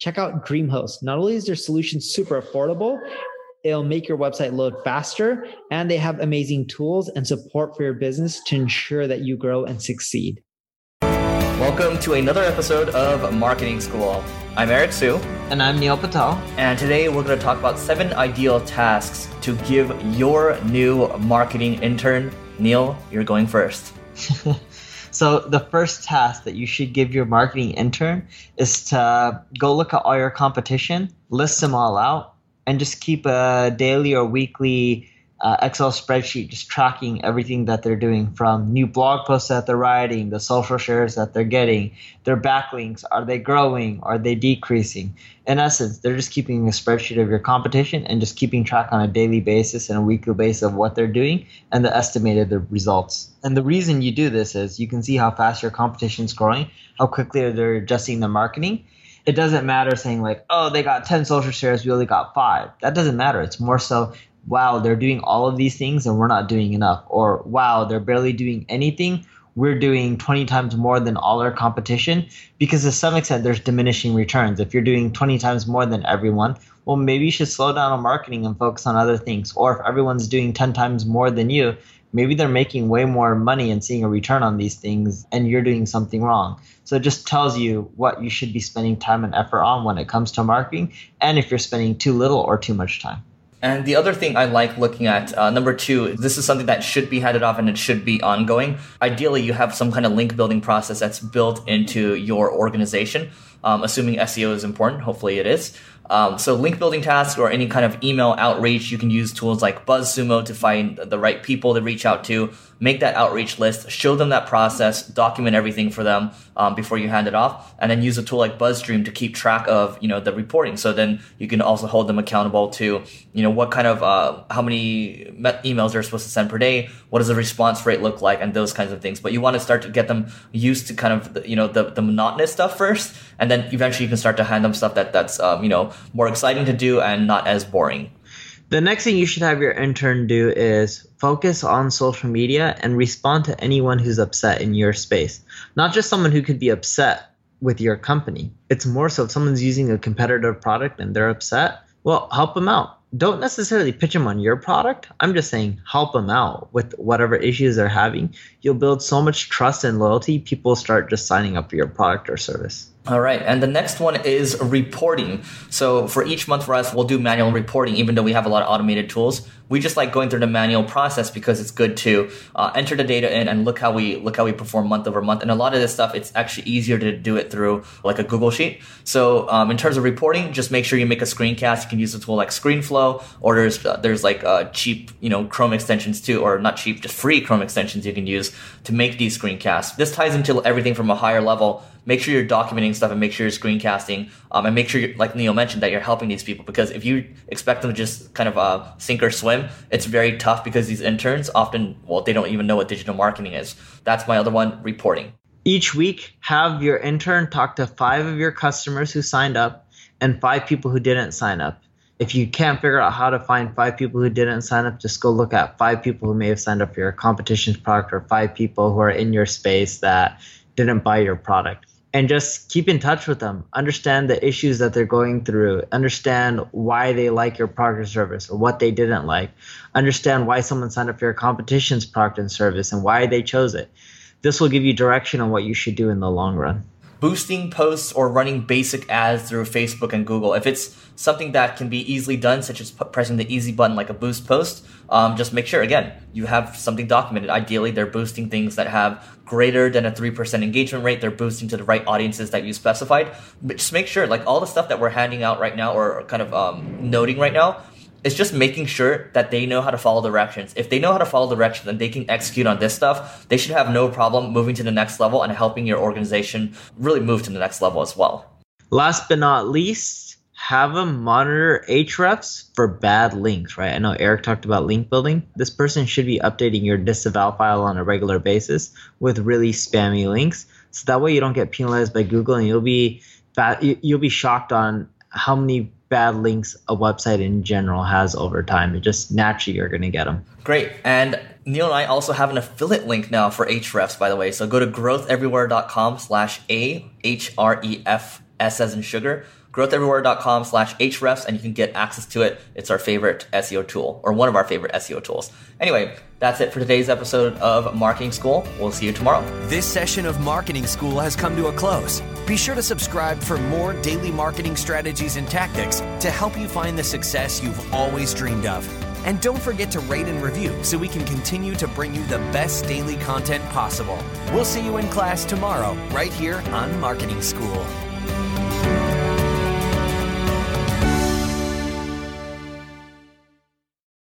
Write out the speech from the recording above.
Check out DreamHost. Not only is their solution super affordable, it'll make your website load faster, and they have amazing tools and support for your business to ensure that you grow and succeed. Welcome to another episode of Marketing School. I'm Eric Siu. And I'm Neil Patel. And today we're going to talk about seven ideal tasks to give your new marketing intern. Neil, you're going first. So the first task that you should give your marketing intern is to go look at all your competition, list them all out, and just keep a daily or weekly uh, Excel spreadsheet just tracking everything that they're doing from new blog posts that they're writing, the social shares that they're getting, their backlinks. Are they growing? Are they decreasing? In essence, they're just keeping a spreadsheet of your competition and just keeping track on a daily basis and a weekly basis of what they're doing and the estimated results. And the reason you do this is you can see how fast your competition is growing, how quickly they're adjusting their marketing it doesn't matter saying like, oh, they got 10 social shares, we only got five. That doesn't matter. It's more so wow, they're doing all of these things and we're not doing enough. Or wow, they're barely doing anything. We're doing 20 times more than all our competition because to some extent there's diminishing returns. If you're doing 20 times more than everyone, well, maybe you should slow down on marketing and focus on other things. Or if everyone's doing 10 times more than you, maybe they're making way more money and seeing a return on these things and you're doing something wrong. So it just tells you what you should be spending time and effort on when it comes to marketing and if you're spending too little or too much time. And the other thing I like looking at, uh, number two, this is something that should be headed off and it should be ongoing. Ideally, you have some kind of link building process that's built into your organization. Um, assuming SEO is important, hopefully it is. Um, so link building tasks or any kind of email outreach, you can use tools like BuzzSumo to find the right people to reach out to, make that outreach list, show them that process, document everything for them um, before you hand it off, and then use a tool like BuzzStream to keep track of you know the reporting. So then you can also hold them accountable to you know what kind of uh, how many emails they're supposed to send per day, what does the response rate look like, and those kinds of things. But you want to start to get them used to kind of the, you know the the monotonous stuff first, and then eventually you can start to hand them stuff that that's um, you know more exciting to do and not as boring. The next thing you should have your intern do is focus on social media and respond to anyone who's upset in your space. Not just someone who could be upset with your company. It's more so if someone's using a competitive product and they're upset, well, help them out. Don't necessarily pitch them on your product. I'm just saying help them out with whatever issues they're having. You'll build so much trust and loyalty, people start just signing up for your product or service. All right. And the next one is reporting. So for each month for us, we'll do manual reporting, even though we have a lot of automated tools. We just like going through the manual process because it's good to uh, enter the data in and look how we look how we perform month over month. And a lot of this stuff, it's actually easier to do it through like a Google sheet. So um, in terms of reporting, just make sure you make a screencast. You can use a tool like ScreenFlow, or there's uh, there's like uh, cheap you know Chrome extensions too, or not cheap, just free Chrome extensions you can use to make these screencasts. This ties into everything from a higher level make sure you're documenting stuff and make sure you're screencasting um, and make sure like neil mentioned that you're helping these people because if you expect them to just kind of uh, sink or swim it's very tough because these interns often well they don't even know what digital marketing is. That's my other one reporting. Each week have your intern talk to five of your customers who signed up and five people who didn't sign up. If you can't figure out how to find five people who didn't sign up, just go look at five people who may have signed up for your competition's product or five people who are in your space that didn't buy your product and just keep in touch with them. Understand the issues that they're going through. Understand why they like your product or service or what they didn't like. Understand why someone signed up for your competition's product and service and why they chose it. This will give you direction on what you should do in the long run boosting posts or running basic ads through Facebook and Google. If it's something that can be easily done, such as pressing the easy button like a boost post, um, just make sure, again, you have something documented. Ideally, they're boosting things that have greater than a 3% engagement rate. They're boosting to the right audiences that you specified. But just make sure, like all the stuff that we're handing out right now or kind of um, noting right now, it's just making sure that they know how to follow directions. If they know how to follow directions and they can execute on this stuff, they should have no problem moving to the next level and helping your organization really move to the next level as well. Last but not least, have them monitor Ahrefs for bad links, right? I know Eric talked about link building. This person should be updating your disavow file on a regular basis with really spammy links. So that way you don't get penalized by Google and you'll be you'll be shocked on how many bad links a website in general has over time. It just naturally you're going to get them. Great. And Neil and I also have an affiliate link now for Ahrefs, by the way. So go to growtheverywhere.com slash A H R E F S as in sugar growtheverywhere.com slash Ahrefs and you can get access to it. It's our favorite SEO tool or one of our favorite SEO tools. Anyway, that's it for today's episode of Marketing School. We'll see you tomorrow. This session of Marketing School has come to a close. Be sure to subscribe for more daily marketing strategies and tactics to help you find the success you've always dreamed of. And don't forget to rate and review so we can continue to bring you the best daily content possible. We'll see you in class tomorrow, right here on Marketing School.